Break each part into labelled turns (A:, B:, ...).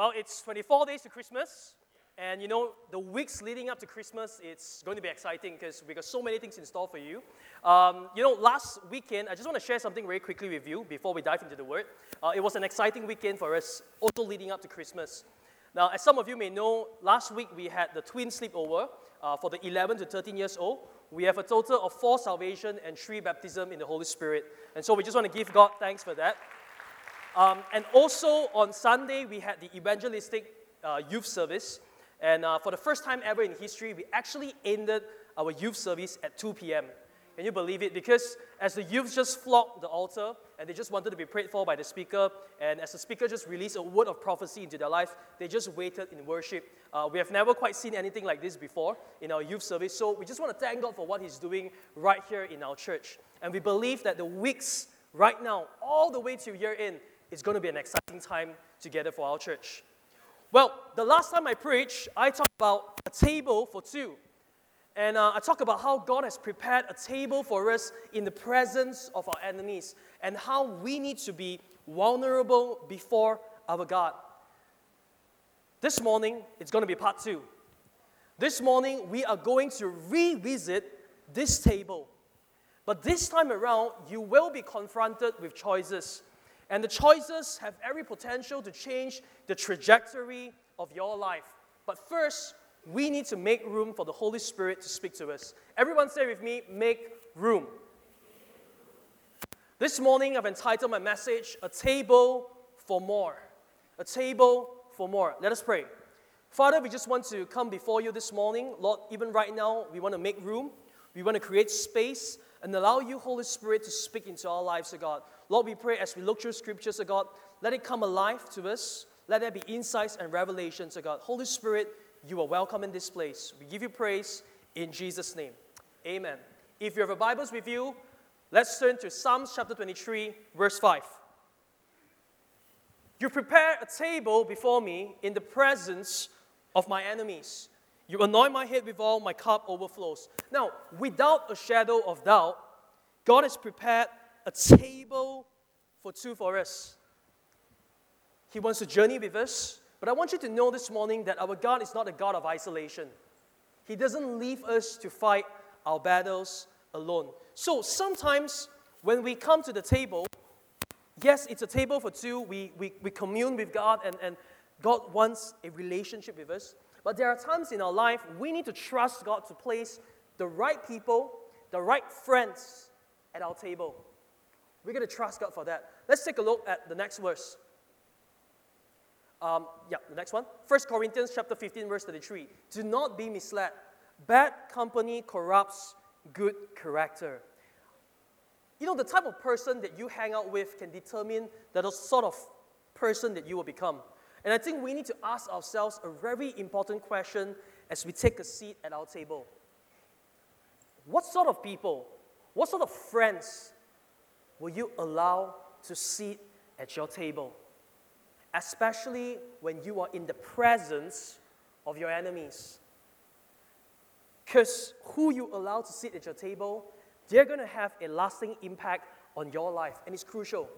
A: Well, it's 24 days to Christmas, and you know, the weeks leading up to Christmas, it's going to be exciting because we got so many things in store for you. Um, you know, last weekend, I just want to share something very quickly with you before we dive into the word. Uh, it was an exciting weekend for us, also leading up to Christmas. Now, as some of you may know, last week we had the twin sleepover uh, for the 11 to 13 years old. We have a total of four salvation and three baptism in the Holy Spirit. And so we just want to give God thanks for that. Um, and also on Sunday, we had the evangelistic uh, youth service. And uh, for the first time ever in history, we actually ended our youth service at 2 p.m. Can you believe it? Because as the youth just flocked the altar and they just wanted to be prayed for by the speaker, and as the speaker just released a word of prophecy into their life, they just waited in worship. Uh, we have never quite seen anything like this before in our youth service. So we just want to thank God for what He's doing right here in our church. And we believe that the weeks right now, all the way to year end, is going to be an exciting time together for our church. Well, the last time I preached, I talked about a table for two. And uh, I talked about how God has prepared a table for us in the presence of our enemies and how we need to be vulnerable before our God. This morning, it's going to be part two. This morning, we are going to revisit this table. But this time around, you will be confronted with choices. And the choices have every potential to change the trajectory of your life. But first, we need to make room for the Holy Spirit to speak to us. Everyone say with me, make room. This morning I've entitled my message, A Table for More. A Table for More. Let us pray. Father, we just want to come before you this morning. Lord, even right now, we want to make room. We want to create space and allow you, Holy Spirit, to speak into our lives, O God. Lord, we pray as we look through scriptures, O God, let it come alive to us. Let there be insights and revelations, O God. Holy Spirit, you are welcome in this place. We give you praise in Jesus' name. Amen. If you have a Bibles with you, let's turn to Psalms chapter 23, verse 5. You prepare a table before me in the presence of my enemies. You anoint my head with oil, my cup overflows. Now, without a shadow of doubt, God has prepared a table for two for us. He wants to journey with us. But I want you to know this morning that our God is not a God of isolation. He doesn't leave us to fight our battles alone. So sometimes when we come to the table, yes, it's a table for two. We, we, we commune with God, and, and God wants a relationship with us. But there are times in our life we need to trust God to place the right people, the right friends at our table. We're going to trust God for that. Let's take a look at the next verse. Um, yeah, the next one. 1 Corinthians chapter 15, verse 33. Do not be misled. Bad company corrupts good character. You know, the type of person that you hang out with can determine the sort of person that you will become. And I think we need to ask ourselves a very important question as we take a seat at our table. What sort of people, what sort of friends will you allow to sit at your table? especially when you are in the presence of your enemies. Because who you allow to sit at your table, they're going to have a lasting impact on your life, and it's crucial.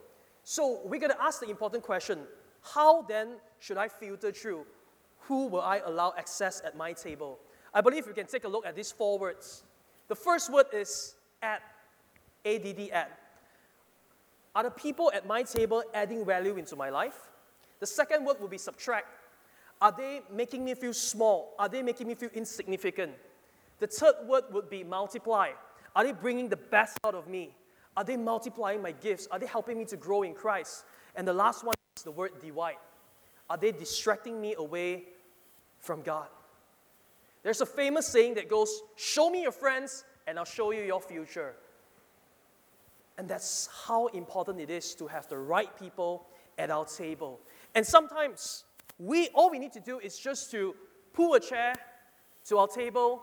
A: So, we're going to ask the important question how then should I filter through? Who will I allow access at my table? I believe we can take a look at these four words. The first word is add, ADD, add. Are the people at my table adding value into my life? The second word would be subtract. Are they making me feel small? Are they making me feel insignificant? The third word would be multiply. Are they bringing the best out of me? Are they multiplying my gifts? Are they helping me to grow in Christ? And the last one the word divide. Are they distracting me away from God? There's a famous saying that goes, Show me your friends, and I'll show you your future. And that's how important it is to have the right people at our table. And sometimes we all we need to do is just to pull a chair to our table,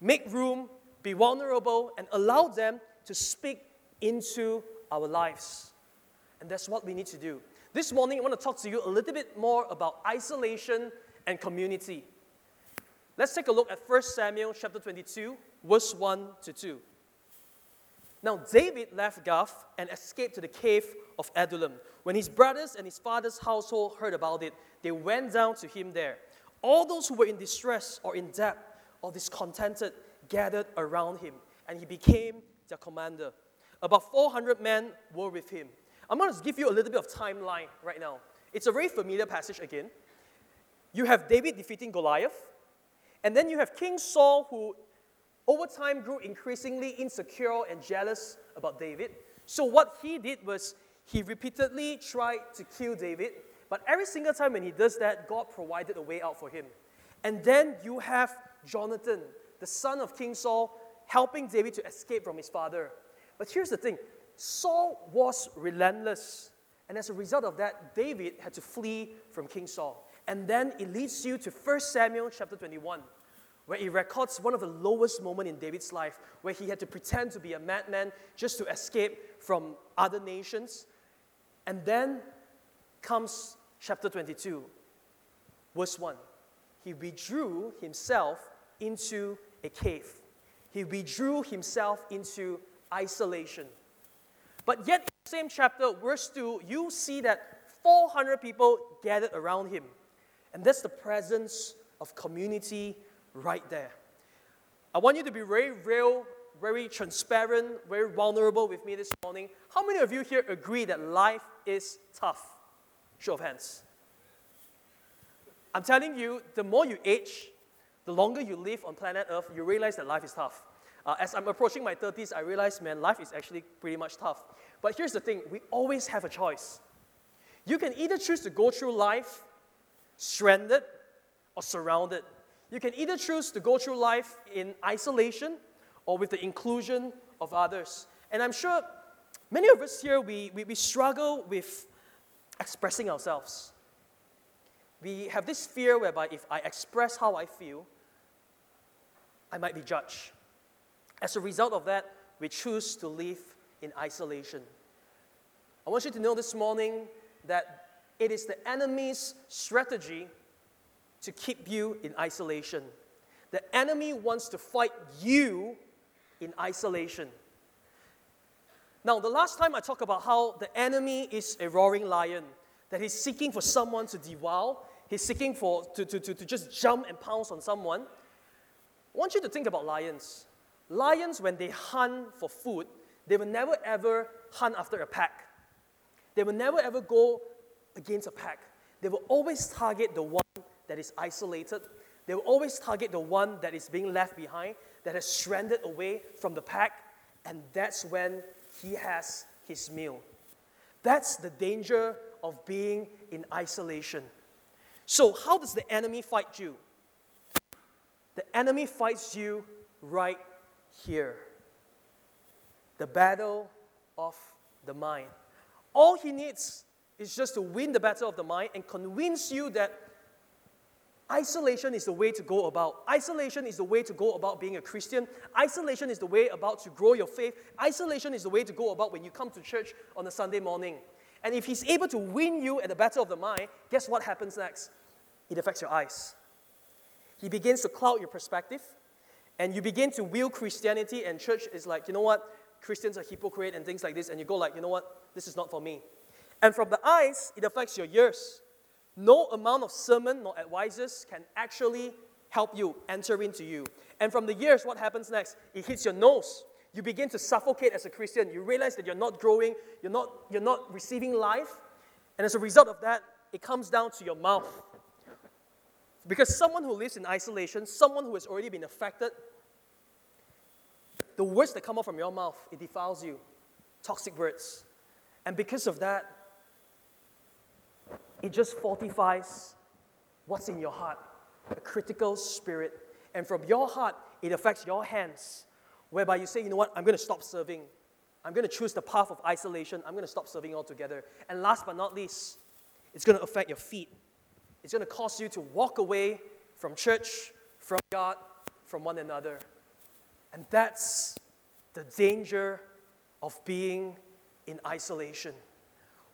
A: make room, be vulnerable, and allow them to speak into our lives. And that's what we need to do. This morning, I want to talk to you a little bit more about isolation and community. Let's take a look at 1 Samuel chapter 22, verse 1 to 2. Now, David left Gath and escaped to the cave of Adullam, When his brothers and his father's household heard about it, they went down to him there. All those who were in distress or in debt or discontented gathered around him, and he became their commander. About 400 men were with him. I'm going to give you a little bit of timeline right now. It's a very familiar passage again. You have David defeating Goliath, and then you have King Saul, who over time grew increasingly insecure and jealous about David. So, what he did was he repeatedly tried to kill David, but every single time when he does that, God provided a way out for him. And then you have Jonathan, the son of King Saul, helping David to escape from his father. But here's the thing Saul was relentless. And as a result of that, David had to flee from King Saul. And then it leads you to 1 Samuel chapter 21, where it records one of the lowest moments in David's life, where he had to pretend to be a madman just to escape from other nations. And then comes chapter 22, verse 1. He withdrew himself into a cave. He withdrew himself into isolation. But yet, in the same chapter, verse 2, you see that 400 people gathered around him. And that's the presence of community right there. I want you to be very real, very transparent, very vulnerable with me this morning. How many of you here agree that life is tough? Show of hands. I'm telling you, the more you age, the longer you live on planet Earth, you realize that life is tough. Uh, as I'm approaching my 30s, I realize, man, life is actually pretty much tough. But here's the thing we always have a choice. You can either choose to go through life stranded or surrounded. You can either choose to go through life in isolation or with the inclusion of others. And I'm sure many of us here, we, we, we struggle with expressing ourselves. We have this fear whereby if I express how I feel, I might be judged. As a result of that, we choose to live in isolation. I want you to know this morning that it is the enemy's strategy to keep you in isolation. The enemy wants to fight you in isolation. Now, the last time I talked about how the enemy is a roaring lion, that he's seeking for someone to devour, he's seeking for to, to, to, to just jump and pounce on someone. I want you to think about lions. Lions, when they hunt for food, they will never ever hunt after a pack. They will never ever go against a pack. They will always target the one that is isolated. They will always target the one that is being left behind, that has stranded away from the pack, and that's when he has his meal. That's the danger of being in isolation. So, how does the enemy fight you? The enemy fights you right here. The battle of the mind. All he needs is just to win the battle of the mind and convince you that isolation is the way to go about. Isolation is the way to go about being a Christian. Isolation is the way about to grow your faith. Isolation is the way to go about when you come to church on a Sunday morning. And if he's able to win you at the battle of the mind, guess what happens next? It affects your eyes. He begins to cloud your perspective, and you begin to view Christianity and church is like, you know what? Christians are hypocrite and things like this, and you go like, you know what? This is not for me. And from the eyes, it affects your ears. No amount of sermon nor advices can actually help you enter into you. And from the ears, what happens next? It hits your nose. You begin to suffocate as a Christian. You realize that you're not growing, you're not, you're not receiving life. And as a result of that, it comes down to your mouth. Because someone who lives in isolation, someone who has already been affected, the words that come out from your mouth, it defiles you. Toxic words. And because of that, it just fortifies what's in your heart, a critical spirit. And from your heart, it affects your hands, whereby you say, you know what, I'm going to stop serving. I'm going to choose the path of isolation. I'm going to stop serving altogether. And last but not least, it's going to affect your feet. It's going to cause you to walk away from church, from God, from one another. And that's the danger of being in isolation.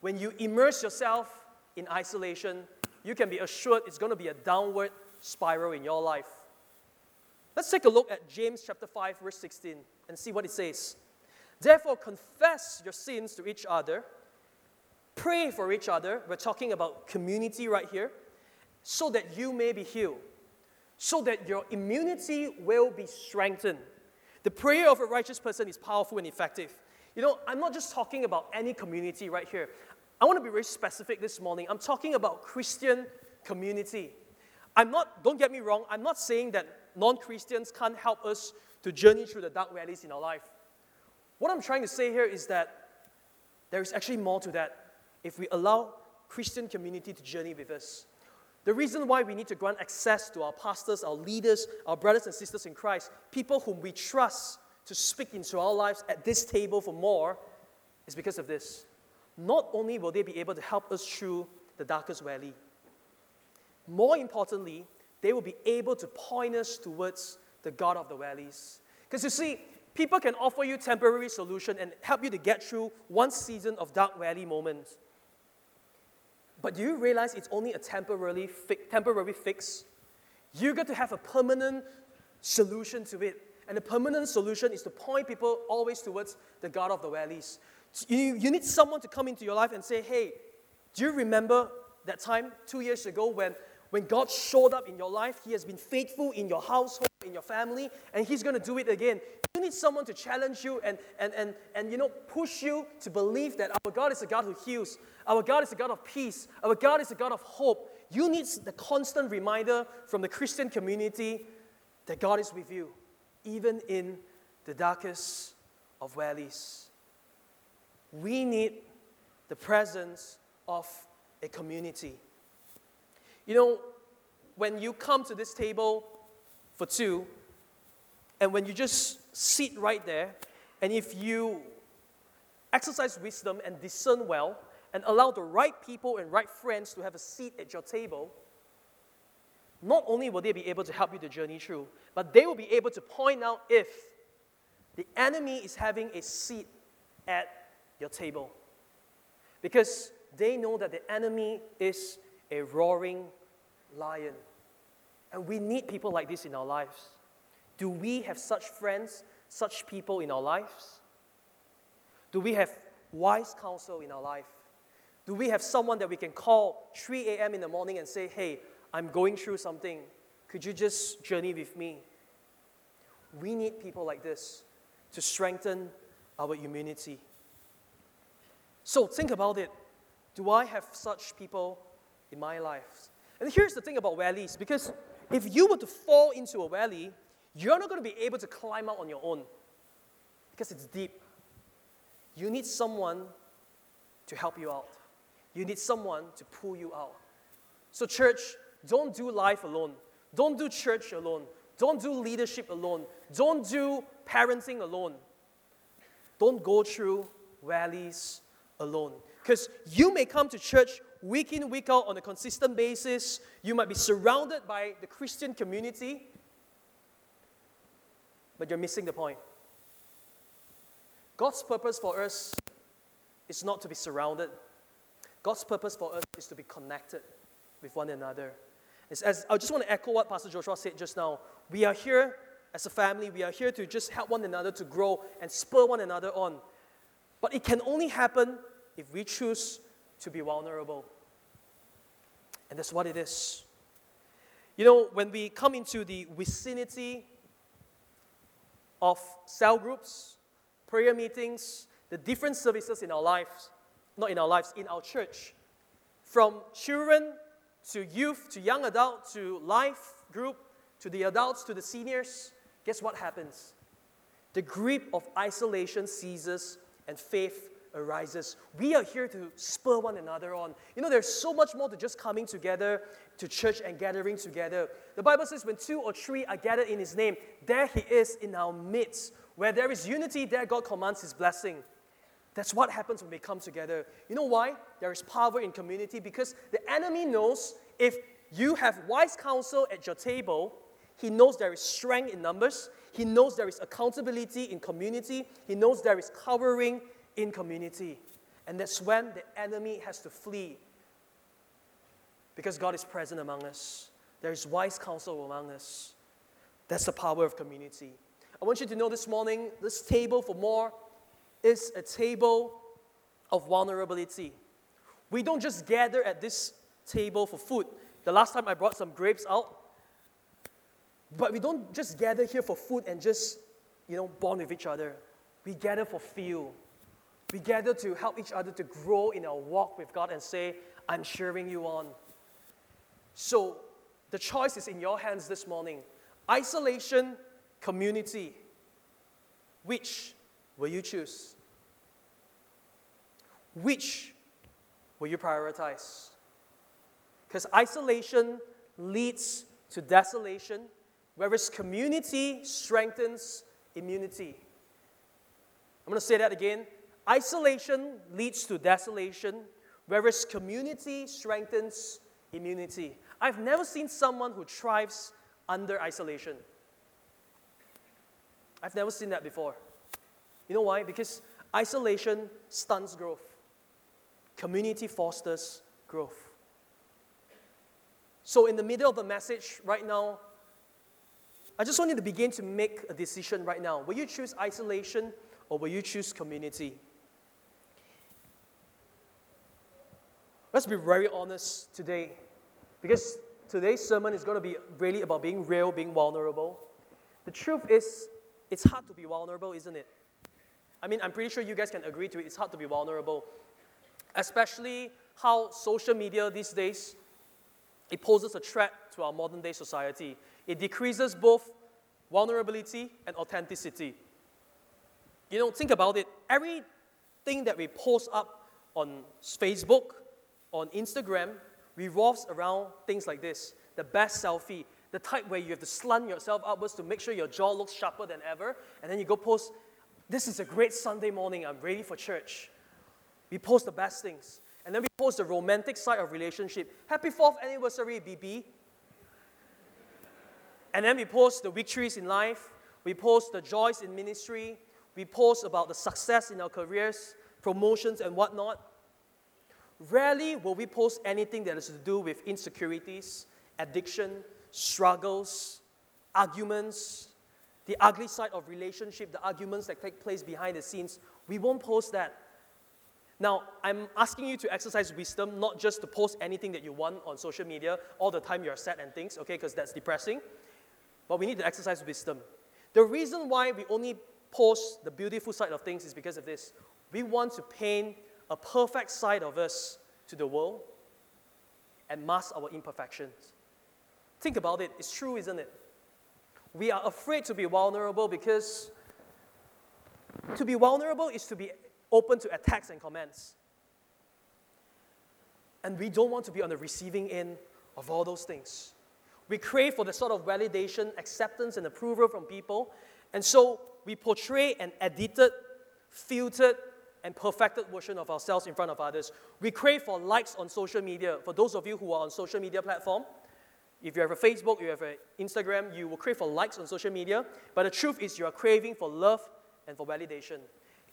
A: When you immerse yourself in isolation, you can be assured it's going to be a downward spiral in your life. Let's take a look at James chapter 5 verse 16 and see what it says. Therefore confess your sins to each other Pray for each other. We're talking about community right here. So that you may be healed, so that your immunity will be strengthened. The prayer of a righteous person is powerful and effective. You know, I'm not just talking about any community right here. I want to be very specific this morning. I'm talking about Christian community. I'm not, don't get me wrong, I'm not saying that non Christians can't help us to journey through the dark valleys in our life. What I'm trying to say here is that there is actually more to that if we allow Christian community to journey with us. The reason why we need to grant access to our pastors, our leaders, our brothers and sisters in Christ, people whom we trust to speak into our lives at this table for more, is because of this. Not only will they be able to help us through the darkest valley, more importantly, they will be able to point us towards the God of the valleys. Because you see, people can offer you temporary solution and help you to get through one season of dark valley moments. But do you realize it's only a temporarily fi- temporary fix? You got to have a permanent solution to it. And the permanent solution is to point people always towards the God of the valleys. You, you need someone to come into your life and say, hey, do you remember that time two years ago when, when God showed up in your life? He has been faithful in your household, in your family, and He's going to do it again. You need someone to challenge you and, and, and, and you know, push you to believe that our God is a God who heals. Our God is a God of peace. Our God is a God of hope. You need the constant reminder from the Christian community that God is with you, even in the darkest of valleys. We need the presence of a community. You know, when you come to this table for two, and when you just sit right there, and if you exercise wisdom and discern well, and allow the right people and right friends to have a seat at your table, not only will they be able to help you to journey through, but they will be able to point out if the enemy is having a seat at your table. Because they know that the enemy is a roaring lion. And we need people like this in our lives. Do we have such friends, such people in our lives? Do we have wise counsel in our life? Do we have someone that we can call 3 a.m. in the morning and say, hey, I'm going through something. Could you just journey with me? We need people like this to strengthen our immunity. So think about it. Do I have such people in my life? And here's the thing about valleys because if you were to fall into a valley, you're not going to be able to climb out on your own because it's deep. You need someone to help you out. You need someone to pull you out. So, church, don't do life alone. Don't do church alone. Don't do leadership alone. Don't do parenting alone. Don't go through valleys alone. Because you may come to church week in, week out on a consistent basis. You might be surrounded by the Christian community, but you're missing the point. God's purpose for us is not to be surrounded, God's purpose for us is to be connected with one another. It's as, I just want to echo what Pastor Joshua said just now. We are here as a family, we are here to just help one another to grow and spur one another on. But it can only happen if we choose to be vulnerable. And that's what it is. You know, when we come into the vicinity of cell groups, prayer meetings, the different services in our lives, not in our lives, in our church, from children to youth to young adult to life group to the adults to the seniors, guess what happens? The grip of isolation ceases and faith arises. We are here to spur one another on. You know, there's so much more to just coming together to church and gathering together. The Bible says, when two or three are gathered in His name, there He is in our midst. Where there is unity, there God commands His blessing. That's what happens when we come together. You know why? There is power in community because the enemy knows if you have wise counsel at your table, he knows there is strength in numbers, he knows there is accountability in community, he knows there is covering in community. And that's when the enemy has to flee because God is present among us. There is wise counsel among us. That's the power of community. I want you to know this morning, this table for more is a table of vulnerability. We don't just gather at this table for food. The last time I brought some grapes out, but we don't just gather here for food and just, you know, bond with each other. We gather for feel. We gather to help each other to grow in our walk with God and say, I'm cheering you on. So the choice is in your hands this morning isolation, community. Which will you choose? Which will you prioritize? Because isolation leads to desolation, whereas community strengthens immunity. I'm going to say that again. Isolation leads to desolation, whereas community strengthens immunity. I've never seen someone who thrives under isolation. I've never seen that before. You know why? Because isolation stunts growth, community fosters growth. So, in the middle of the message right now, I just want you to begin to make a decision right now. Will you choose isolation or will you choose community? Let's be very honest today because today's sermon is going to be really about being real, being vulnerable. The truth is, it's hard to be vulnerable, isn't it? I mean, I'm pretty sure you guys can agree to it. It's hard to be vulnerable, especially how social media these days it poses a threat to our modern day society. It decreases both vulnerability and authenticity. You know, think about it. Everything that we post up on Facebook, on Instagram, revolves around things like this the best selfie, the type where you have to slant yourself upwards to make sure your jaw looks sharper than ever, and then you go post, This is a great Sunday morning, I'm ready for church. We post the best things. And then we post the romantic side of relationship. Happy fourth anniversary, BB. And then we post the victories in life. We post the joys in ministry. We post about the success in our careers, promotions, and whatnot. Rarely will we post anything that has to do with insecurities, addiction, struggles, arguments, the ugly side of relationship, the arguments that take place behind the scenes. We won't post that. Now, I'm asking you to exercise wisdom, not just to post anything that you want on social media all the time you're sad and things, okay, because that's depressing. But we need to exercise wisdom. The reason why we only post the beautiful side of things is because of this. We want to paint a perfect side of us to the world and mask our imperfections. Think about it, it's true, isn't it? We are afraid to be vulnerable because to be vulnerable is to be open to attacks and comments. And we don't want to be on the receiving end of all those things. We crave for the sort of validation, acceptance, and approval from people. And so we portray an edited, filtered, and perfected version of ourselves in front of others. We crave for likes on social media. For those of you who are on social media platform, if you have a Facebook, you have an Instagram, you will crave for likes on social media. But the truth is, you are craving for love and for validation.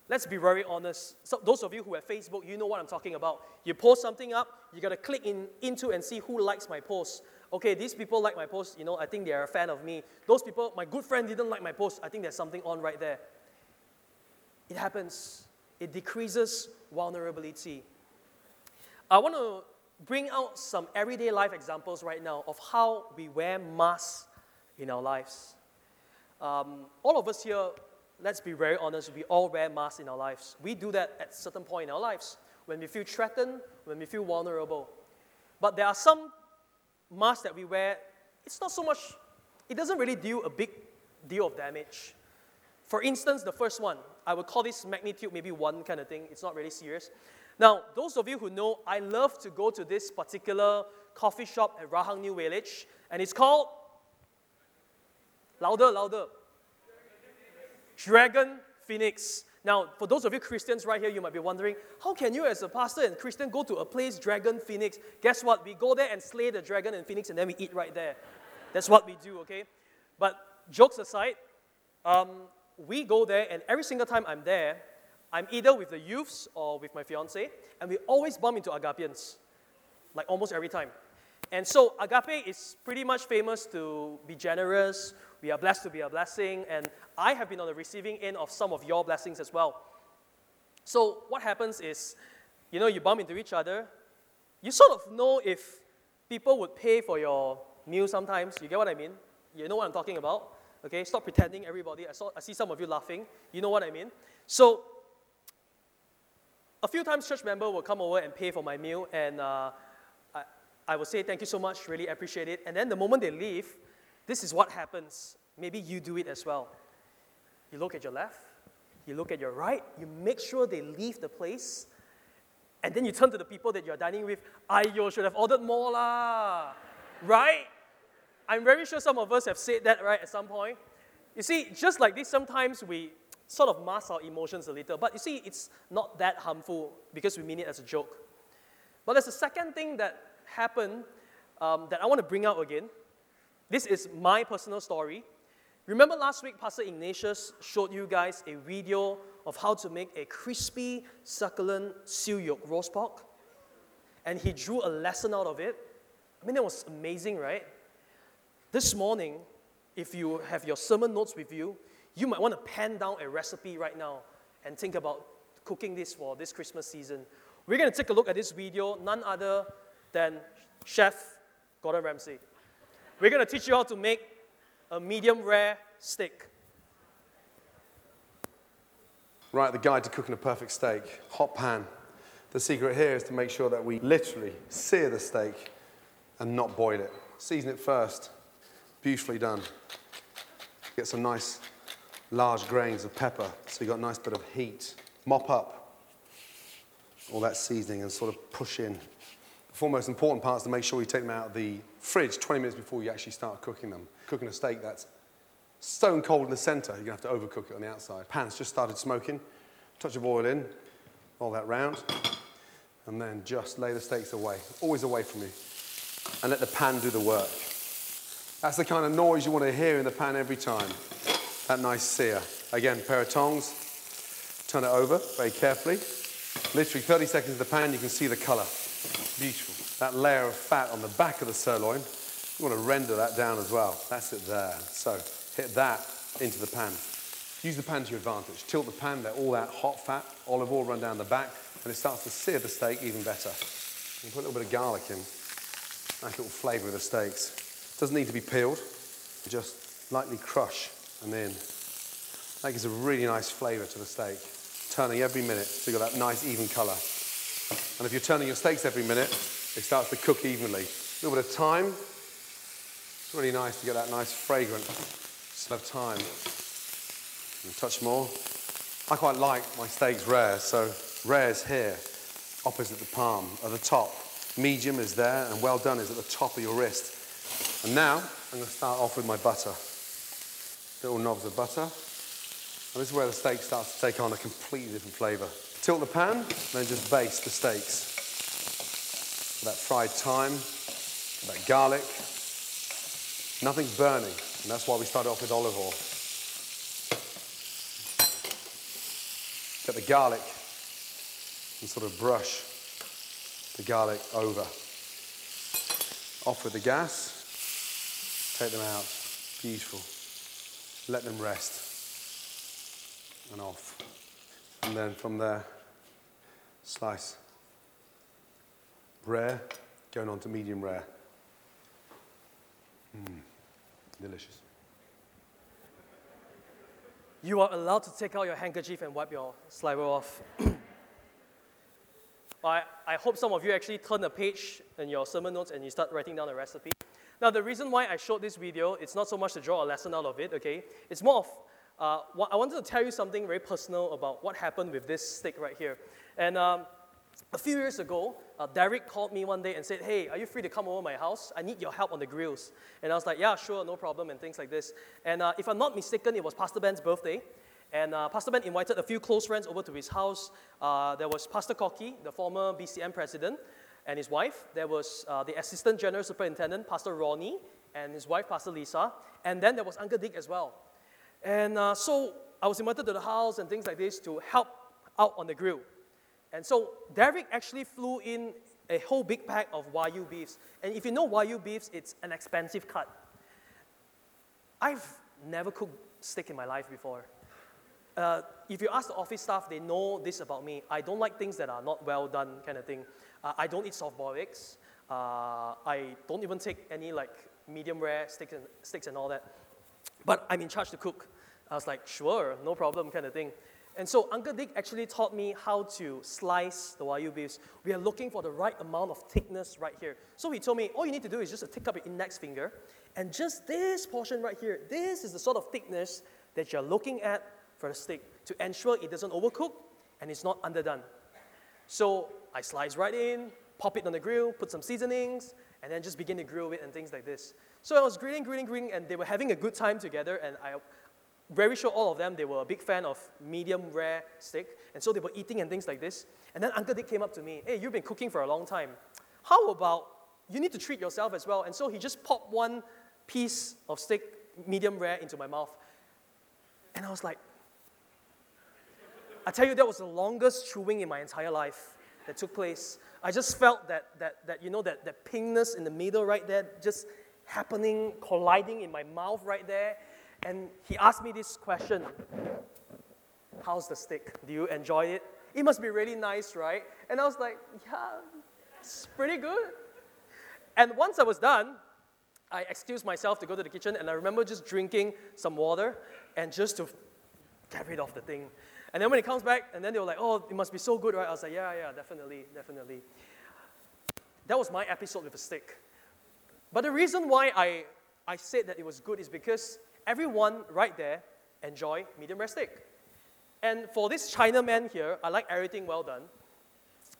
A: Let's be very honest. So those of you who have Facebook, you know what I'm talking about. You post something up, you got to click in, into and see who likes my post. Okay, these people like my post, you know, I think they are a fan of me. Those people, my good friend didn't like my post. I think there's something on right there. It happens. It decreases vulnerability. I want to bring out some everyday life examples right now of how we wear masks in our lives. Um, all of us here, let's be very honest, we all wear masks in our lives. We do that at certain point in our lives when we feel threatened, when we feel vulnerable. But there are some masks that we wear, it's not so much, it doesn't really do a big deal of damage. For instance, the first one, I would call this magnitude maybe one kind of thing. It's not really serious. Now, those of you who know, I love to go to this particular coffee shop at Rahang New Village, and it's called louder, louder. Dragon Phoenix. Now, for those of you Christians right here, you might be wondering, how can you, as a pastor and Christian, go to a place, Dragon Phoenix? Guess what? We go there and slay the dragon and phoenix, and then we eat right there. That's what we do, okay? But jokes aside, um, we go there, and every single time I'm there, I'm either with the youths or with my fiance, and we always bump into agapians, like almost every time. And so agape is pretty much famous to be generous. We are blessed to be a blessing, and I have been on the receiving end of some of your blessings as well. So what happens is, you know, you bump into each other, you sort of know if people would pay for your meal sometimes. You get what I mean? You know what I'm talking about? Okay, stop pretending, everybody. I, saw, I see some of you laughing. You know what I mean? So, a few times church member will come over and pay for my meal, and uh, I, I will say, Thank you so much, really appreciate it. And then the moment they leave, this is what happens. Maybe you do it as well. You look at your left, you look at your right, you make sure they leave the place, and then you turn to the people that you're dining with, I should have ordered more lah. Right? I'm very sure some of us have said that right at some point. You see, just like this, sometimes we sort of mask our emotions a little. But you see, it's not that harmful because we mean it as a joke. But there's a second thing that happened um, that I want to bring out again. This is my personal story. Remember last week, Pastor Ignatius showed you guys a video of how to make a crispy, succulent siew yoke roast pork? And he drew a lesson out of it. I mean, that was amazing, right? This morning, if you have your sermon notes with you, you might want to pen down a recipe right now and think about cooking this for this Christmas season. We're going to take a look at this video, none other than Chef Gordon Ramsay. We're going to teach you how to make a medium rare steak.
B: Right, the guide to cooking a perfect steak. Hot pan. The secret here is to make sure that we literally sear the steak and not boil it. Season it first. Beautifully done. Get some nice large grains of pepper so you've got a nice bit of heat. Mop up all that seasoning and sort of push in. The most important parts to make sure you take them out of the fridge 20 minutes before you actually start cooking them. Cooking a steak that's stone cold in the center, you're gonna have to overcook it on the outside. Pan's just started smoking, touch of oil in, roll that round, and then just lay the steaks away, always away from you, and let the pan do the work. That's the kind of noise you want to hear in the pan every time. That nice sear. Again, pair of tongs, turn it over very carefully. Literally 30 seconds in the pan, you can see the color. Beautiful. That layer of fat on the back of the sirloin, you want to render that down as well. That's it there. So hit that into the pan. Use the pan to your advantage. Tilt the pan, let all that hot fat, olive oil run down the back, and it starts to sear the steak even better. You put a little bit of garlic in. Nice little flavour of the steaks. Doesn't need to be peeled. Just lightly crush and then that gives a really nice flavour to the steak. Turning every minute so you've got that nice even colour. And if you're turning your steaks every minute, it starts to cook evenly. A little bit of thyme. It's really nice to get that nice fragrant smell of thyme. And a touch more. I quite like my steaks rare, so rare is here, opposite the palm, at the top. Medium is there, and well done is at the top of your wrist. And now I'm going to start off with my butter. Little knobs of butter. And this is where the steak starts to take on a completely different flavour. Tilt the pan, then just baste the steaks. That fried thyme, that garlic. Nothing's burning, and that's why we started off with olive oil. Get the garlic and sort of brush the garlic over. Off with the gas, take them out. Beautiful. Let them rest and off. And then from there, slice. Rare, going on to medium rare. Mmm, delicious.
A: You are allowed to take out your handkerchief and wipe your saliva off. I, I hope some of you actually turn a page in your sermon notes and you start writing down a recipe. Now, the reason why I showed this video, it's not so much to draw a lesson out of it, okay? It's more of, uh, I wanted to tell you something very personal about what happened with this stick right here. And um, a few years ago, uh, Derek called me one day and said, Hey, are you free to come over my house? I need your help on the grills. And I was like, Yeah, sure, no problem, and things like this. And uh, if I'm not mistaken, it was Pastor Ben's birthday. And uh, Pastor Ben invited a few close friends over to his house. Uh, there was Pastor Cocky, the former BCM president, and his wife. There was uh, the assistant general superintendent, Pastor Ronnie, and his wife, Pastor Lisa. And then there was Uncle Dick as well. And uh, so I was invited to the house and things like this to help out on the grill. And so Derek actually flew in a whole big pack of Wagyu beefs. And if you know Wagyu beefs, it's an expensive cut. I've never cooked steak in my life before. Uh, if you ask the office staff, they know this about me. I don't like things that are not well done, kind of thing. Uh, I don't eat soft boiled eggs. Uh, I don't even take any like medium rare steaks and, and all that. But I'm in charge to cook. I was like, sure, no problem, kind of thing. And so Uncle Dick actually taught me how to slice the Wagyu beefs. We are looking for the right amount of thickness right here. So he told me, all you need to do is just to take up your index finger, and just this portion right here, this is the sort of thickness that you're looking at for the steak to ensure it doesn't overcook and it's not underdone. So I slice right in, pop it on the grill, put some seasonings, and then just begin to grill it and things like this. So I was grilling, grilling, grilling, and they were having a good time together, and I very sure all of them, they were a big fan of medium rare steak, and so they were eating and things like this. And then Uncle Dick came up to me, hey, you've been cooking for a long time. How about you need to treat yourself as well? And so he just popped one piece of steak, medium rare, into my mouth. And I was like, I tell you, that was the longest chewing in my entire life that took place. I just felt that, that, that you know, that, that pinkness in the middle right there, just happening, colliding in my mouth right there. And he asked me this question How's the steak? Do you enjoy it? It must be really nice, right? And I was like, Yeah, it's pretty good. And once I was done, I excused myself to go to the kitchen, and I remember just drinking some water and just to get rid of the thing. And then when it comes back, and then they were like, oh, it must be so good, right? I was like, yeah, yeah, definitely, definitely. That was my episode with a steak. But the reason why I, I said that it was good is because everyone right there enjoy medium rare steak. And for this Chinaman here, I like everything well done.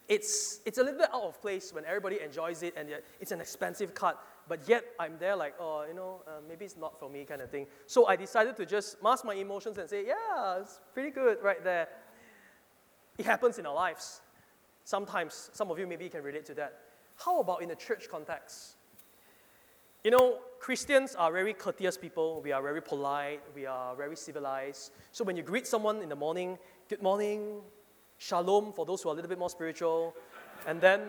A: It's, it's a little bit out of place when everybody enjoys it and it's an expensive cut but yet I'm there like, oh, you know, uh, maybe it's not for me kind of thing. So I decided to just mask my emotions and say, yeah, it's pretty good right there. It happens in our lives. Sometimes, some of you maybe can relate to that. How about in the church context? You know, Christians are very courteous people. We are very polite. We are very civilized. So when you greet someone in the morning, good morning, shalom for those who are a little bit more spiritual, and then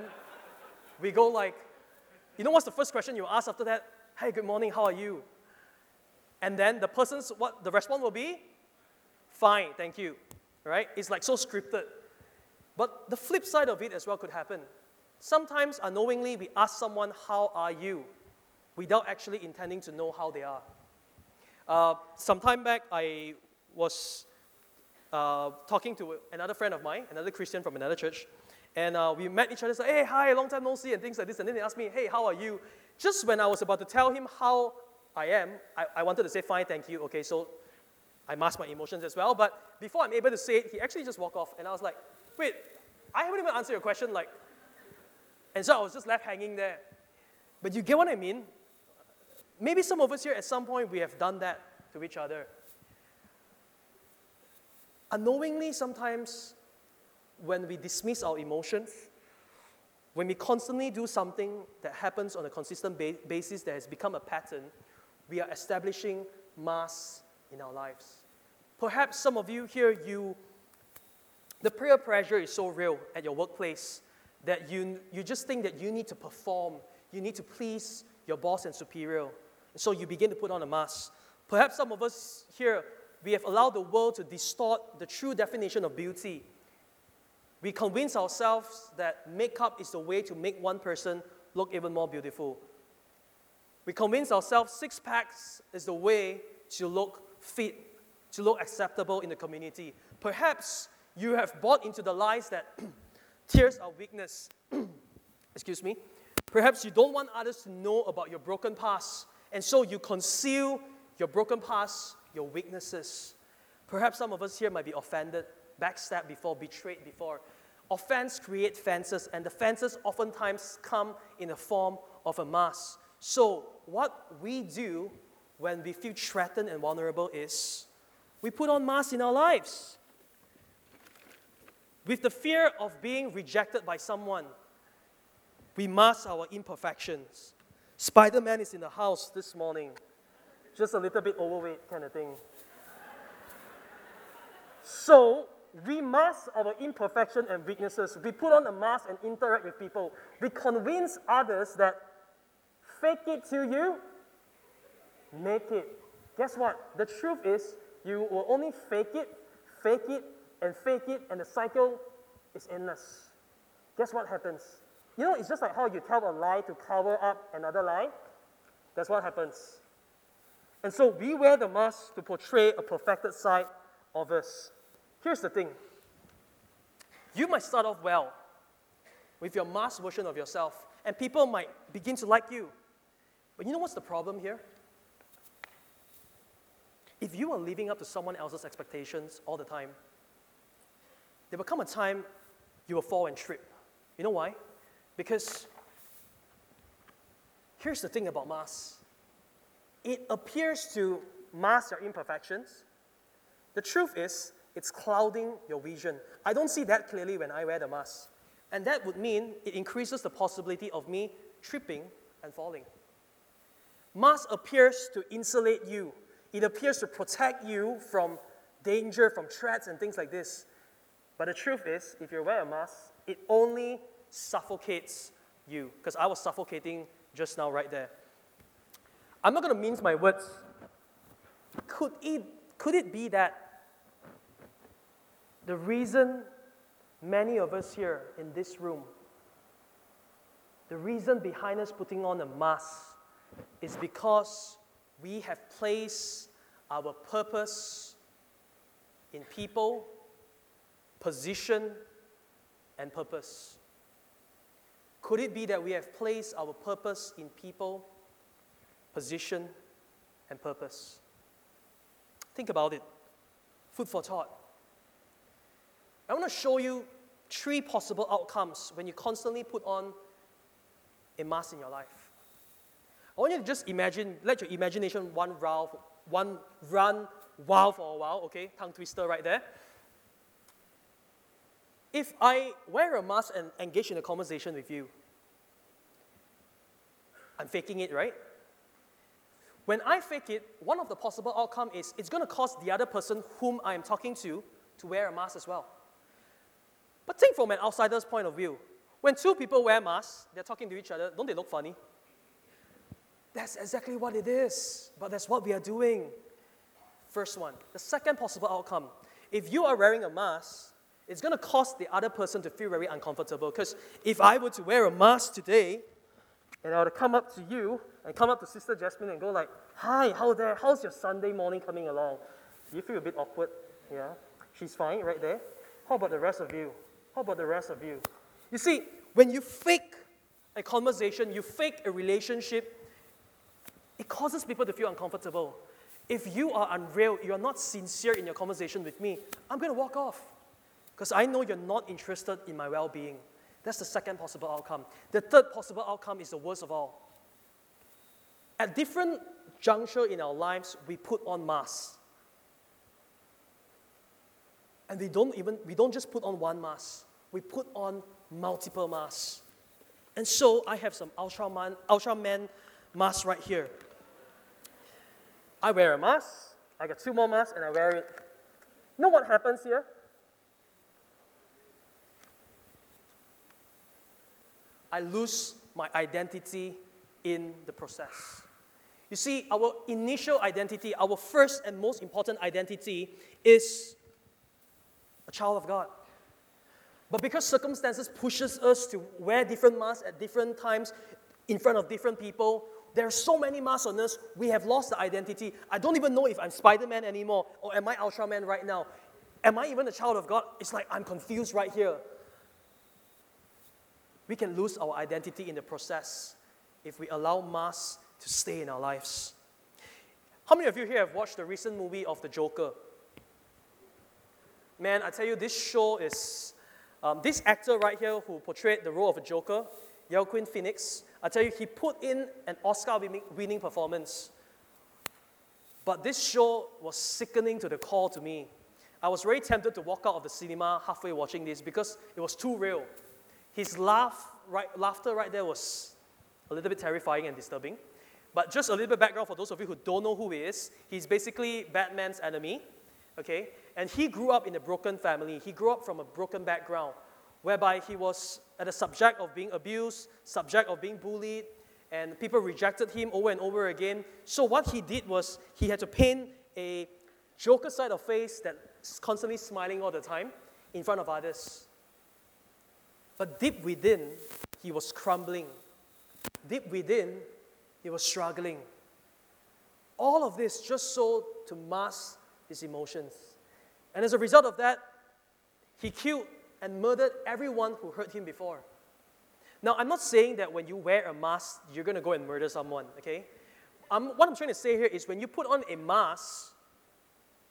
A: we go like, you know what's the first question you ask after that? Hey, good morning, how are you? And then the person's, what the response will be? Fine, thank you. Right? It's like so scripted. But the flip side of it as well could happen. Sometimes unknowingly we ask someone, How are you? without actually intending to know how they are. Uh, some time back, I was uh, talking to another friend of mine, another Christian from another church, and uh, we met each other, said, hey, hi, long time no see, and things like this. And then they asked me, hey, how are you? Just when I was about to tell him how I am, I, I wanted to say, fine, thank you. Okay, so I masked my emotions as well. But before I'm able to say it, he actually just walked off. And I was like, wait, I haven't even answered your question. Like, and so I was just left hanging there. But you get what I mean? Maybe some of us here at some point we have done that to each other. Unknowingly, sometimes when we dismiss our emotions, when we constantly do something that happens on a consistent ba- basis that has become a pattern, we are establishing mass in our lives. Perhaps some of you here, you, the prayer pressure is so real at your workplace that you, you just think that you need to perform, you need to please your boss and superior. So you begin to put on a mask. Perhaps some of us here, we have allowed the world to distort the true definition of beauty we convince ourselves that makeup is the way to make one person look even more beautiful. We convince ourselves six packs is the way to look fit, to look acceptable in the community. Perhaps you have bought into the lies that tears are weakness. Excuse me. Perhaps you don't want others to know about your broken past, and so you conceal your broken past, your weaknesses. Perhaps some of us here might be offended, backstabbed before, betrayed before. Offense create fences, and the fences oftentimes come in the form of a mask. So, what we do when we feel threatened and vulnerable is we put on masks in our lives. With the fear of being rejected by someone, we mask our imperfections. Spider Man is in the house this morning, just a little bit overweight, kind of thing. So, we mask our imperfection and weaknesses. We put on a mask and interact with people. We convince others that fake it till you make it. Guess what? The truth is, you will only fake it, fake it and fake it, and the cycle is endless. Guess what happens? You know, it's just like how you tell a lie to cover up another lie. That's what happens. And so we wear the mask to portray a perfected side of us. Here's the thing you might start off well with your masked version of yourself, and people might begin to like you. But you know what's the problem here? If you are living up to someone else's expectations all the time, there will come a time you will fall and trip. You know why? Because here's the thing about masks it appears to mask your imperfections. The truth is, it's clouding your vision. I don't see that clearly when I wear the mask. And that would mean it increases the possibility of me tripping and falling. Mask appears to insulate you, it appears to protect you from danger, from threats, and things like this. But the truth is, if you wear a mask, it only suffocates you. Because I was suffocating just now, right there. I'm not going to mince my words. Could it, could it be that the reason many of us here in this room, the reason behind us putting on a mask is because we have placed our purpose in people, position, and purpose. Could it be that we have placed our purpose in people, position, and purpose? Think about it. Food for thought. I want to show you three possible outcomes when you constantly put on a mask in your life. I want you to just imagine, let your imagination one round, one run wild for a while, okay? Tongue twister right there. If I wear a mask and engage in a conversation with you, I'm faking it, right? When I fake it, one of the possible outcome is it's going to cause the other person whom I am talking to to wear a mask as well. But think from an outsider's point of view. When two people wear masks, they're talking to each other, don't they look funny? That's exactly what it is, but that's what we are doing. First one. The second possible outcome if you are wearing a mask, it's going to cause the other person to feel very uncomfortable. Because if I were to wear a mask today, and I were to come up to you and come up to Sister Jasmine and go like, "Hi, how there? How's your Sunday morning coming along?" You feel a bit awkward? Yeah, she's fine right there. How about the rest of you? How about the rest of you? You see, when you fake a conversation, you fake a relationship, it causes people to feel uncomfortable. If you are unreal, you're not sincere in your conversation with me, I'm going to walk off because I know you're not interested in my well being. That's the second possible outcome. The third possible outcome is the worst of all. At different juncture in our lives, we put on masks. And we don't even we don't just put on one mask we put on multiple masks. And so I have some Ultraman, Ultraman masks right here. I wear a mask, I got two more masks, and I wear it. You know what happens here? I lose my identity in the process. You see, our initial identity, our first and most important identity, is a child of God. But because circumstances pushes us to wear different masks at different times in front of different people, there are so many masks on us, we have lost the identity. I don't even know if I'm Spider-Man anymore or am I Ultraman right now? Am I even a child of God? It's like I'm confused right here. We can lose our identity in the process if we allow masks to stay in our lives. How many of you here have watched the recent movie of The Joker? Man, I tell you, this show is um, this actor right here who portrayed the role of a Joker, Joaquin Phoenix, I tell you, he put in an Oscar winning performance. But this show was sickening to the core to me. I was very tempted to walk out of the cinema halfway watching this because it was too real. His laugh, right, laughter right there was a little bit terrifying and disturbing. But just a little bit background for those of you who don't know who he is. He's basically Batman's enemy, okay? And he grew up in a broken family. He grew up from a broken background, whereby he was at a subject of being abused, subject of being bullied, and people rejected him over and over again. So what he did was he had to paint a Joker side of face that's constantly smiling all the time in front of others. But deep within, he was crumbling. Deep within, he was struggling. All of this just so to mask his emotions. And as a result of that, he killed and murdered everyone who hurt him before. Now, I'm not saying that when you wear a mask, you're going to go and murder someone, okay? Um, what I'm trying to say here is when you put on a mask,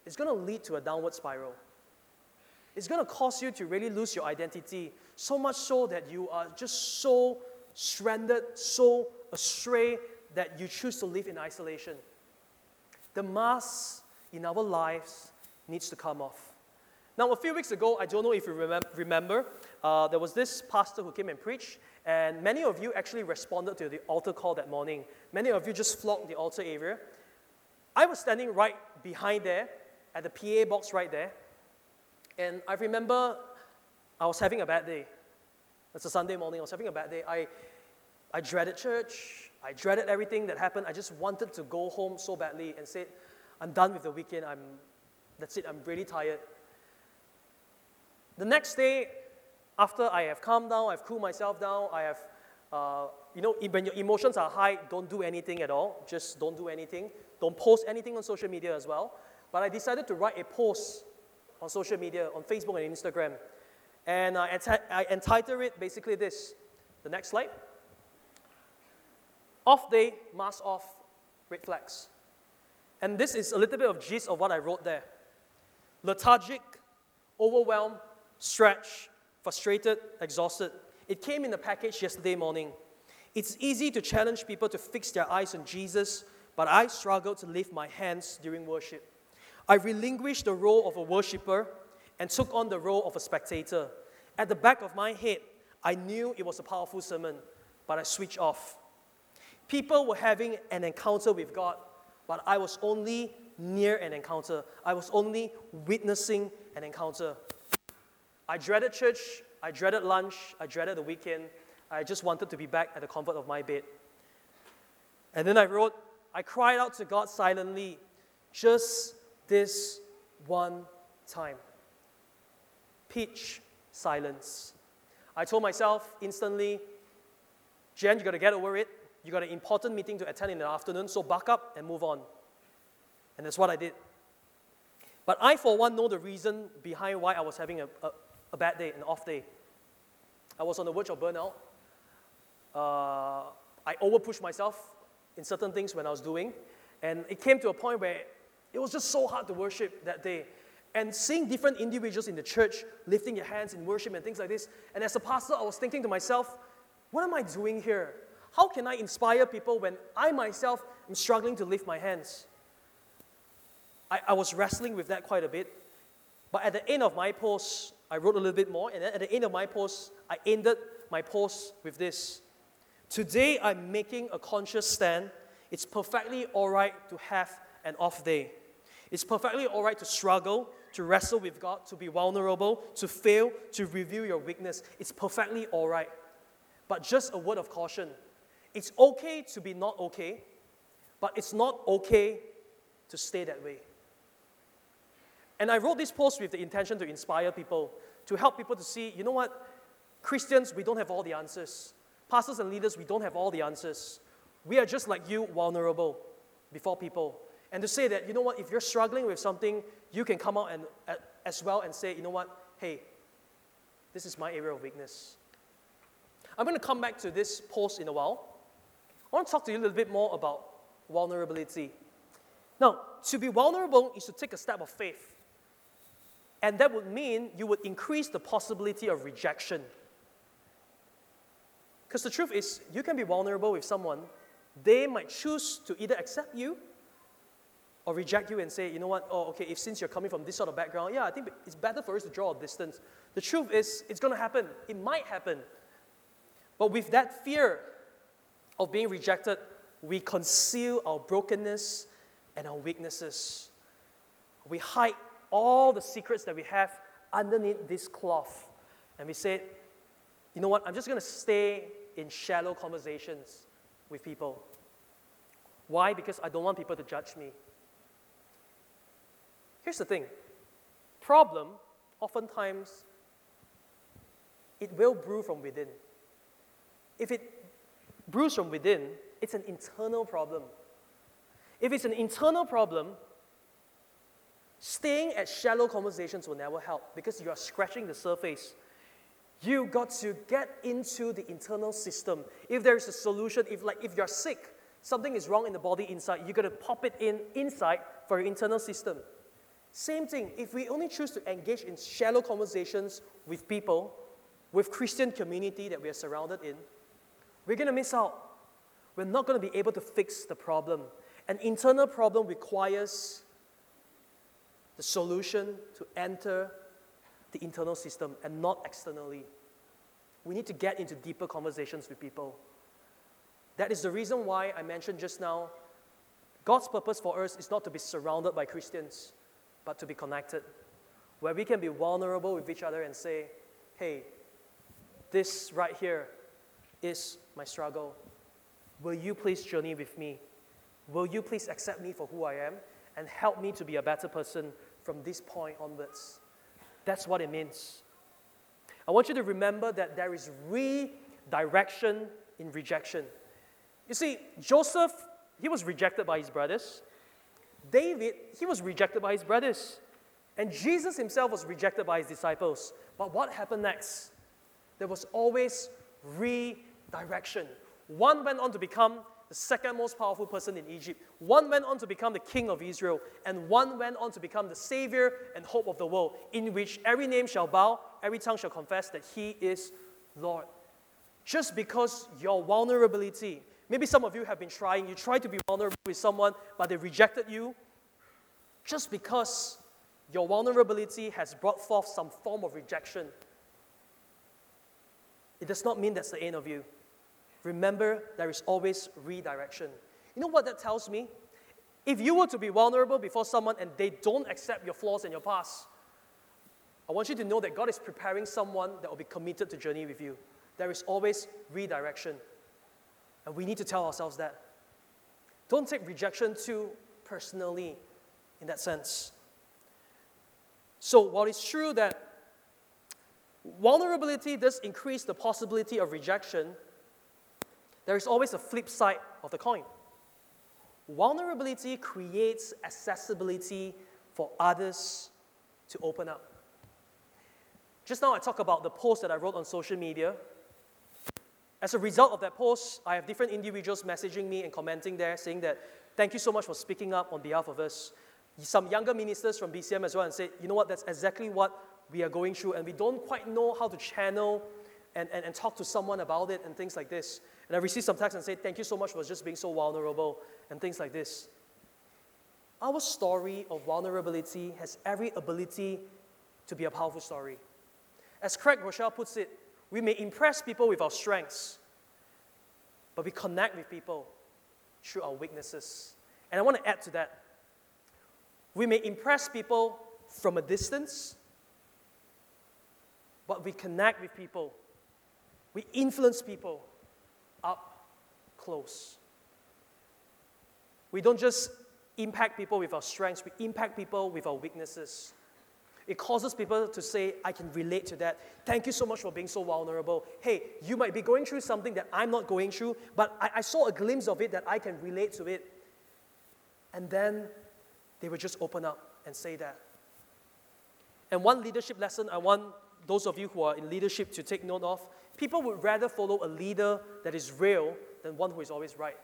A: it's going to lead to a downward spiral. It's going to cause you to really lose your identity, so much so that you are just so stranded, so astray that you choose to live in isolation. The mask in our lives needs to come off. Now, a few weeks ago, I don't know if you remem- remember, uh, there was this pastor who came and preached, and many of you actually responded to the altar call that morning. Many of you just flocked the altar area. I was standing right behind there, at the PA box right there, and I remember I was having a bad day. It's a Sunday morning, I was having a bad day. I, I dreaded church, I dreaded everything that happened. I just wanted to go home so badly and say, I'm done with the weekend, I'm, that's it, I'm really tired. The next day, after I have calmed down, I've cooled myself down, I have, uh, you know, when your emotions are high, don't do anything at all. Just don't do anything. Don't post anything on social media as well. But I decided to write a post on social media, on Facebook and Instagram. And I, enti- I entitled it basically this. The next slide. Off day, mask off, red flags. And this is a little bit of gist of what I wrote there. Lethargic, overwhelmed, stretched, frustrated, exhausted. It came in a package yesterday morning. It's easy to challenge people to fix their eyes on Jesus, but I struggled to lift my hands during worship. I relinquished the role of a worshiper and took on the role of a spectator. At the back of my head, I knew it was a powerful sermon, but I switched off. People were having an encounter with God, but I was only near an encounter. I was only witnessing an encounter. I dreaded church, I dreaded lunch, I dreaded the weekend. I just wanted to be back at the comfort of my bed. And then I wrote, I cried out to God silently, just this one time. Pitch silence. I told myself instantly, Jen, you got to get over it. You got an important meeting to attend in the afternoon, so buck up and move on. And that's what I did. But I, for one, know the reason behind why I was having a, a, a bad day, an off day. I was on the verge of burnout. Uh, I overpushed myself in certain things when I was doing. And it came to a point where it was just so hard to worship that day. And seeing different individuals in the church lifting their hands in worship and things like this. And as a pastor, I was thinking to myself, what am I doing here? How can I inspire people when I myself am struggling to lift my hands? I, I was wrestling with that quite a bit. But at the end of my post, I wrote a little bit more. And at the end of my post, I ended my post with this Today, I'm making a conscious stand. It's perfectly all right to have an off day. It's perfectly all right to struggle, to wrestle with God, to be vulnerable, to fail, to reveal your weakness. It's perfectly all right. But just a word of caution it's okay to be not okay, but it's not okay to stay that way. And I wrote this post with the intention to inspire people, to help people to see, you know what? Christians, we don't have all the answers. Pastors and leaders, we don't have all the answers. We are just like you, vulnerable before people. And to say that, you know what, if you're struggling with something, you can come out and, uh, as well and say, you know what, hey, this is my area of weakness. I'm going to come back to this post in a while. I want to talk to you a little bit more about vulnerability. Now, to be vulnerable is to take a step of faith. And that would mean you would increase the possibility of rejection. Because the truth is, you can be vulnerable with someone, they might choose to either accept you or reject you and say, you know what, oh, okay, if since you're coming from this sort of background, yeah, I think it's better for us to draw a distance. The truth is, it's going to happen. It might happen. But with that fear of being rejected, we conceal our brokenness and our weaknesses. We hide all the secrets that we have underneath this cloth. And we said, you know what, I'm just going to stay in shallow conversations with people. Why? Because I don't want people to judge me. Here's the thing problem, oftentimes, it will brew from within. If it brews from within, it's an internal problem. If it's an internal problem, staying at shallow conversations will never help because you are scratching the surface. You got to get into the internal system. If there is a solution, if like if you're sick, something is wrong in the body inside, you got to pop it in inside for your internal system. Same thing, if we only choose to engage in shallow conversations with people, with Christian community that we are surrounded in, we're going to miss out. We're not going to be able to fix the problem. An internal problem requires the solution to enter the internal system and not externally. We need to get into deeper conversations with people. That is the reason why I mentioned just now God's purpose for us is not to be surrounded by Christians, but to be connected, where we can be vulnerable with each other and say, hey, this right here is my struggle. Will you please journey with me? Will you please accept me for who I am and help me to be a better person from this point onwards? That's what it means. I want you to remember that there is redirection in rejection. You see, Joseph, he was rejected by his brothers. David, he was rejected by his brothers. And Jesus himself was rejected by his disciples. But what happened next? There was always redirection. One went on to become the second most powerful person in Egypt. One went on to become the king of Israel. And one went on to become the savior and hope of the world, in which every name shall bow, every tongue shall confess that he is Lord. Just because your vulnerability, maybe some of you have been trying, you tried to be vulnerable with someone, but they rejected you. Just because your vulnerability has brought forth some form of rejection, it does not mean that's the end of you. Remember, there is always redirection. You know what that tells me? If you were to be vulnerable before someone and they don't accept your flaws and your past, I want you to know that God is preparing someone that will be committed to journey with you. There is always redirection. And we need to tell ourselves that. Don't take rejection too personally in that sense. So, while it's true that vulnerability does increase the possibility of rejection, there is always a flip side of the coin. Vulnerability creates accessibility for others to open up. Just now, I talked about the post that I wrote on social media. As a result of that post, I have different individuals messaging me and commenting there saying that, thank you so much for speaking up on behalf of us. Some younger ministers from BCM as well and said, you know what, that's exactly what we are going through, and we don't quite know how to channel and, and, and talk to someone about it and things like this. And I received some texts and said, Thank you so much for just being so vulnerable and things like this. Our story of vulnerability has every ability to be a powerful story. As Craig Groeschel puts it, we may impress people with our strengths, but we connect with people through our weaknesses. And I want to add to that. We may impress people from a distance, but we connect with people. We influence people close. We don't just impact people with our strengths, we impact people with our weaknesses. It causes people to say, I can relate to that. Thank you so much for being so vulnerable. Hey, you might be going through something that I'm not going through, but I, I saw a glimpse of it that I can relate to it. And then they would just open up and say that. And one leadership lesson I want those of you who are in leadership to take note of people would rather follow a leader that is real than one who is always right,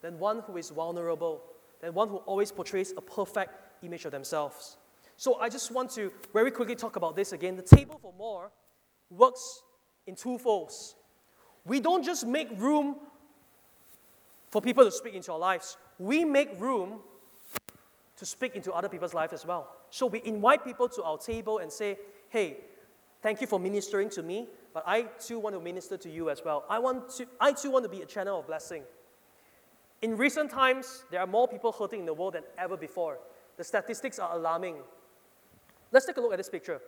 A: than one who is vulnerable, than one who always portrays a perfect image of themselves. So I just want to very quickly talk about this again. The table for more works in two folds. We don't just make room for people to speak into our lives, we make room to speak into other people's lives as well. So we invite people to our table and say, hey, thank you for ministering to me, but I too want to minister to you as well. I, want to, I too want to be a channel of blessing. In recent times, there are more people hurting in the world than ever before. The statistics are alarming. Let's take a look at this picture.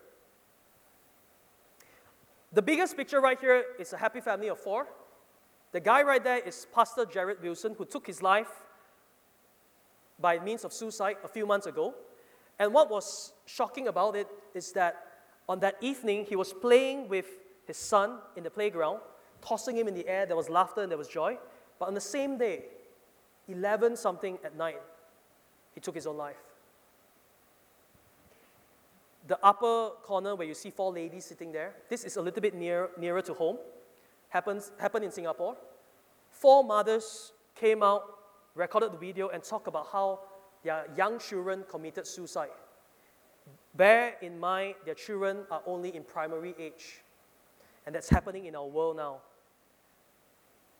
A: The biggest picture right here is a happy family of four. The guy right there is Pastor Jarrid Wilson, who took his life by means of suicide a few months ago. And what was shocking about it is that on that evening, he was playing with his son in the playground, tossing him in the air. There was laughter and there was joy. But on the same day, 11 something at night, he took his own life. The upper corner where you see four ladies sitting there, this is a little bit near, nearer to home. Happens, happened in Singapore. Four mothers came out, recorded the video, and talked about how their young children committed suicide. Bear in mind, their children are only in primary age. And that's happening in our world now.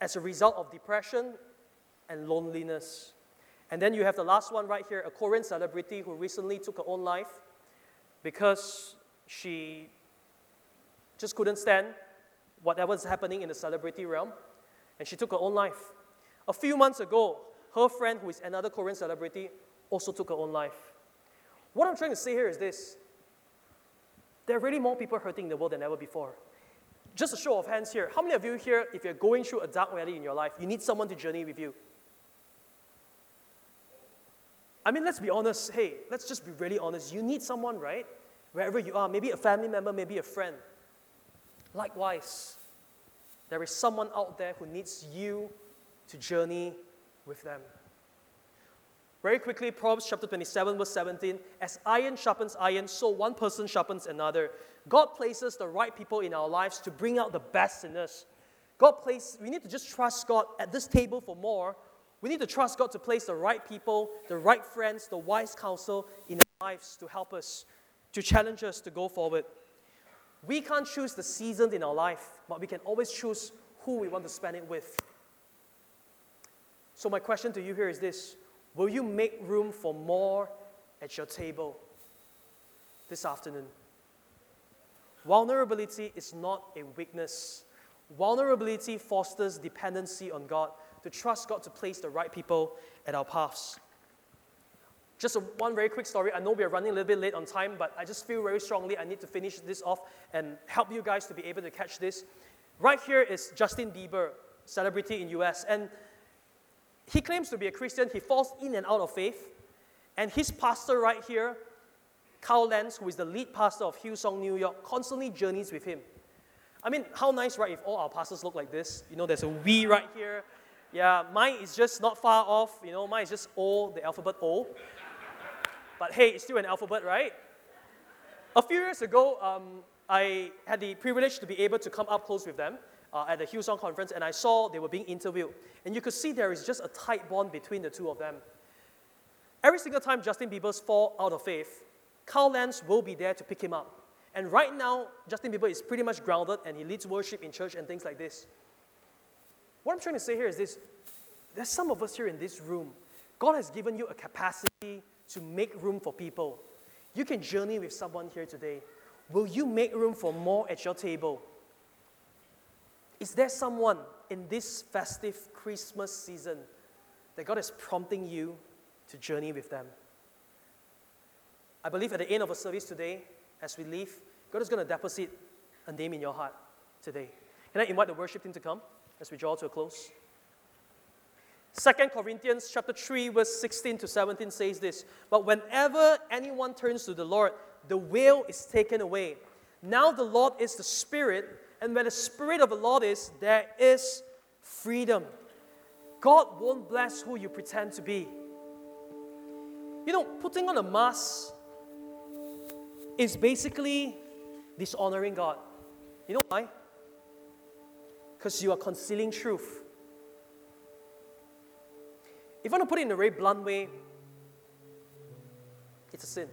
A: As a result of depression and loneliness. And then you have the last one right here a Korean celebrity who recently took her own life because she just couldn't stand whatever was happening in the celebrity realm. And she took her own life. A few months ago, her friend, who is another Korean celebrity, also took her own life. What I'm trying to say here is this there are really more people hurting in the world than ever before. Just a show of hands here. How many of you here, if you're going through a dark valley in your life, you need someone to journey with you? I mean, let's be honest. Hey, let's just be really honest. You need someone, right? Wherever you are, maybe a family member, maybe a friend. Likewise, there is someone out there who needs you to journey with them. Very quickly, Proverbs chapter 27, verse 17. As iron sharpens iron, so one person sharpens another. God places the right people in our lives to bring out the best in us. God places, we need to just trust God at this table for more. We need to trust God to place the right people, the right friends, the wise counsel in our lives to help us, to challenge us to go forward. We can't choose the seasons in our life, but we can always choose who we want to spend it with. So, my question to you here is this Will you make room for more at your table this afternoon? Vulnerability is not a weakness. Vulnerability fosters dependency on God, to trust God to place the right people at our paths. Just a, one very quick story. I know we are running a little bit late on time, but I just feel very strongly I need to finish this off and help you guys to be able to catch this. Right here is Justin Bieber, celebrity in US, and he claims to be a Christian. He falls in and out of faith. And his pastor right here, Carl Lentz, who is the lead pastor of Hillsong New York, constantly journeys with him. I mean, how nice, right, if all our pastors look like this? You know, there's a V right here. Yeah, mine is just not far off. You know, mine is just O, the alphabet O. But hey, it's still an alphabet, right? A few years ago, um, I had the privilege to be able to come up close with them uh, at the Hillsong conference, and I saw they were being interviewed. And you could see there is just a tight bond between the two of them. Every single time Justin Bieber's fall out of faith, Carl Lentz will be there to pick him up. And right now, Justin Bieber is pretty much grounded and he leads worship in church and things like this. What I'm trying to say here is this there's some of us here in this room. God has given you a capacity to make room for people. You can journey with someone here today. Will you make room for more at your table? Is there someone in this festive Christmas season that God is prompting you to journey with them? I believe at the end of a service today, as we leave, God is going to deposit a name in your heart today. Can I invite the worship team to come as we draw to a close? 2 Corinthians chapter 3 verse 16 to 17 says this, but whenever anyone turns to the Lord, the veil is taken away. Now the Lord is the Spirit, and where the Spirit of the Lord is, there is freedom. God won't bless who you pretend to be. You know, putting on a mask is basically dishonoring God. You know why? Because you are concealing truth. If I want to put it in a very blunt way, it's a sin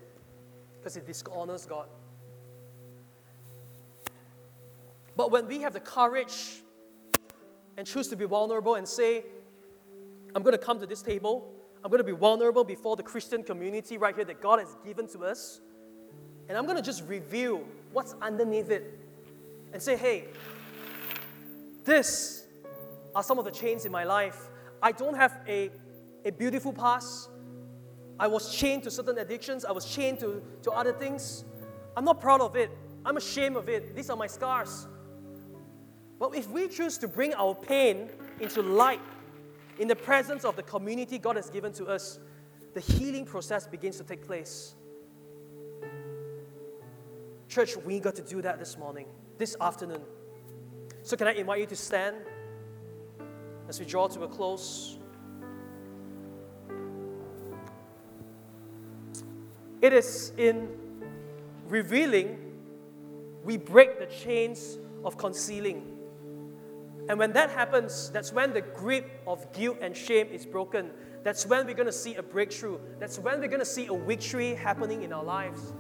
A: because it dishonors God. But when we have the courage and choose to be vulnerable and say, I'm going to come to this table, I'm going to be vulnerable before the Christian community right here that God has given to us, and I'm going to just reveal what's underneath it and say, hey, this are some of the chains in my life. I don't have a, a beautiful past. I was chained to certain addictions. I was chained to, to other things. I'm not proud of it. I'm ashamed of it. These are my scars. But if we choose to bring our pain into light in the presence of the community God has given to us, the healing process begins to take place. Church, we got to do that this morning, this afternoon. So, can I invite you to stand as we draw to a close? It is in revealing we break the chains of concealing. And when that happens, that's when the grip of guilt and shame is broken. That's when we're going to see a breakthrough. That's when we're going to see a victory happening in our lives.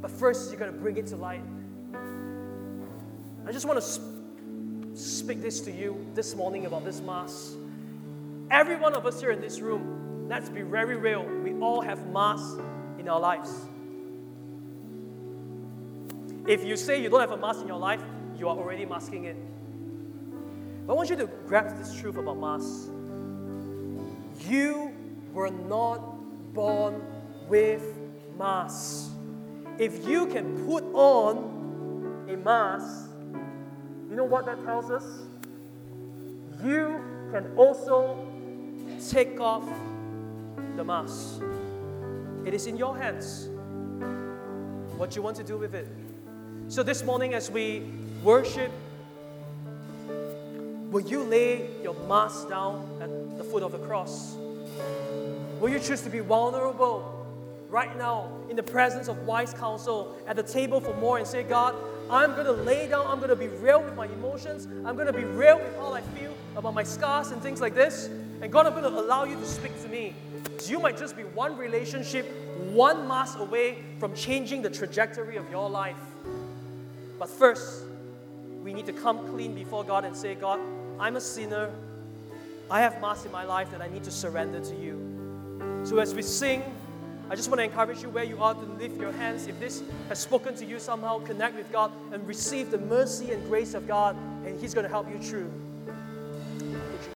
A: But first, you're going to bring it to light. I just want to sp- speak this to you this morning about this Mass. Every one of us here in this room, let's be very real, we all have masks in our lives. If you say you don't have a mask in your life, you are already masking it. But I want you to grasp this truth about Mass. You were not born with Mass. If you can put on a mask, you know what that tells us? You can also take off the mask. It is in your hands what you want to do with it. So, this morning, as we worship, will you lay your mask down at the foot of the cross? Will you choose to be vulnerable right now in the presence of wise counsel at the table for more and say, God, I'm going to lay down, I'm going to be real with my emotions, I'm going to be real with how I feel about my scars and things like this. And God, I'm going to allow you to speak to me. You might just be one relationship, one mass away from changing the trajectory of your life. But first, we need to come clean before God and say, God, I'm a sinner. I have mass in my life that I need to surrender to you. So as we sing, I just want to encourage you where you are to lift your hands. If this has spoken to you somehow, connect with God and receive the mercy and grace of God, and He's going to help you through.